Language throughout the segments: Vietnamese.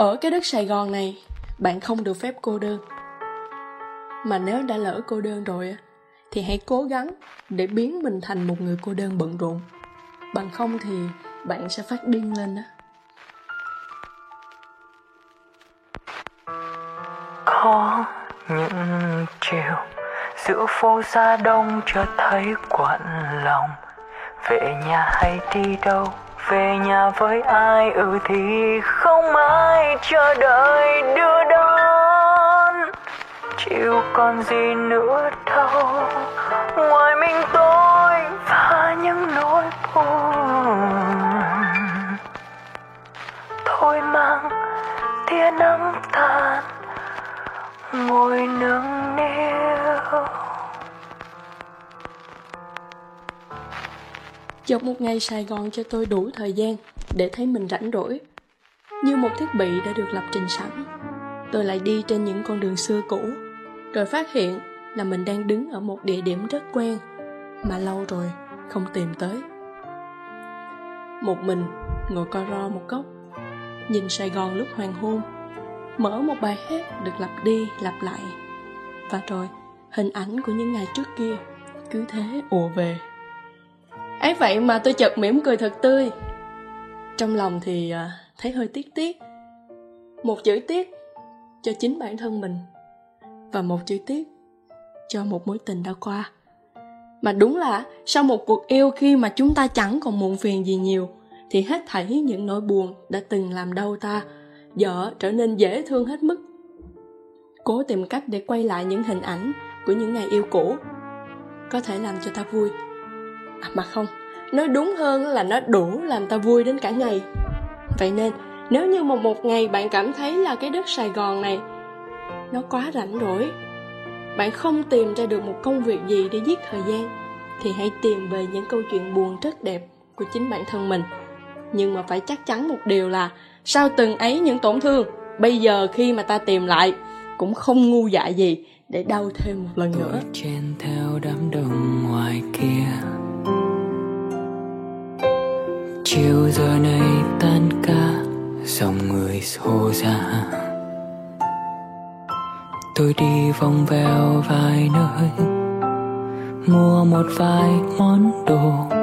ở cái đất sài gòn này, bạn không được phép cô đơn. Mà nếu đã lỡ cô đơn rồi thì hãy cố gắng để biến mình thành một người cô đơn bận rộn. Bằng không thì bạn sẽ phát điên lên đó có những chiều giữa phố xa đông chợt thấy quặn lòng. Về nhà hay đi đâu? Về nhà với ai ừ thì không ai chờ đợi đưa đón. Chịu còn gì nữa đâu, ngoài mình tôi và những nỗi buồn. Thôi mang tia nắng tàn ngồi nâng niu. Dọc một ngày Sài Gòn cho tôi đủ thời gian để thấy mình rảnh rỗi. Như một thiết bị đã được lập trình sẵn, tôi lại đi trên những con đường xưa cũ, rồi phát hiện là mình đang đứng ở một địa điểm rất quen mà lâu rồi không tìm tới. Một mình ngồi co ro một góc, nhìn Sài Gòn lúc hoàng hôn, mở một bài hát được lặp đi lặp lại. Và rồi, hình ảnh của những ngày trước kia cứ thế ùa về ấy vậy mà tôi chợt mỉm cười thật tươi. Trong lòng thì à, thấy hơi tiếc tiếc. Một chữ tiếc cho chính bản thân mình và một chữ tiếc cho một mối tình đã qua. Mà đúng là sau một cuộc yêu khi mà chúng ta chẳng còn muộn phiền gì nhiều, thì hết thảy những nỗi buồn đã từng làm đau ta, dở trở nên dễ thương hết mức. Cố tìm cách để quay lại những hình ảnh của những ngày yêu cũ, có thể làm cho ta vui à, mà không nói đúng hơn là nó đủ làm ta vui đến cả ngày. Vậy nên nếu như một một ngày bạn cảm thấy là cái đất sài gòn này nó quá rảnh rỗi bạn không tìm ra được một công việc gì để giết thời gian thì hãy tìm về những câu chuyện buồn rất đẹp của chính bản thân mình. Nhưng mà phải chắc chắn một điều là sau từng ấy những tổn thương bây giờ khi mà ta tìm lại cũng không ngu dại gì để đau thêm một lần nữa. Chen theo đám đông ngoài kia. Chiều giờ này tan ca, dòng người xô ra. Tôi đi vòng vèo vài nơi, mua một vài món đồ.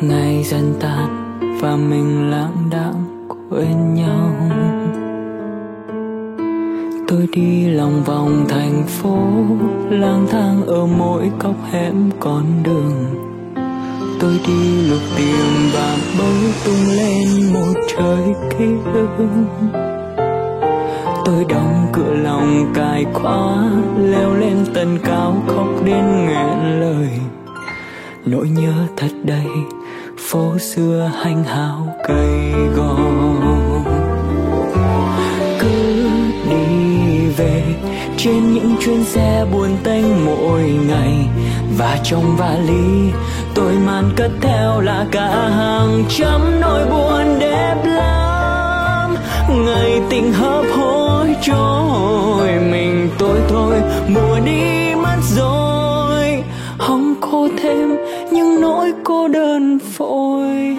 Ngày dần tàn và mình lãng đãng quên nhau tôi đi lòng vòng thành phố, lang thang ở mỗi cốc hẻm con đường. Tôi đi lục tìm và bấu tung lên một trời kia tôi đóng cửa lòng cài khóa, leo lên tầng cao khóc đến nghẹn lời. Nỗi nhớ thật đầy, phố xưa hanh hào cây gò. Trên những chuyến xe buồn tênh mỗi ngày. Và trong vali, tôi mang cất theo là cả hàng trăm nỗi buồn đẹp lắm. Ngày tình hấp hối trôi, mình tôi thôi, mùa đi mất rồi. Hong khô thêm những nỗi cô đơn phôi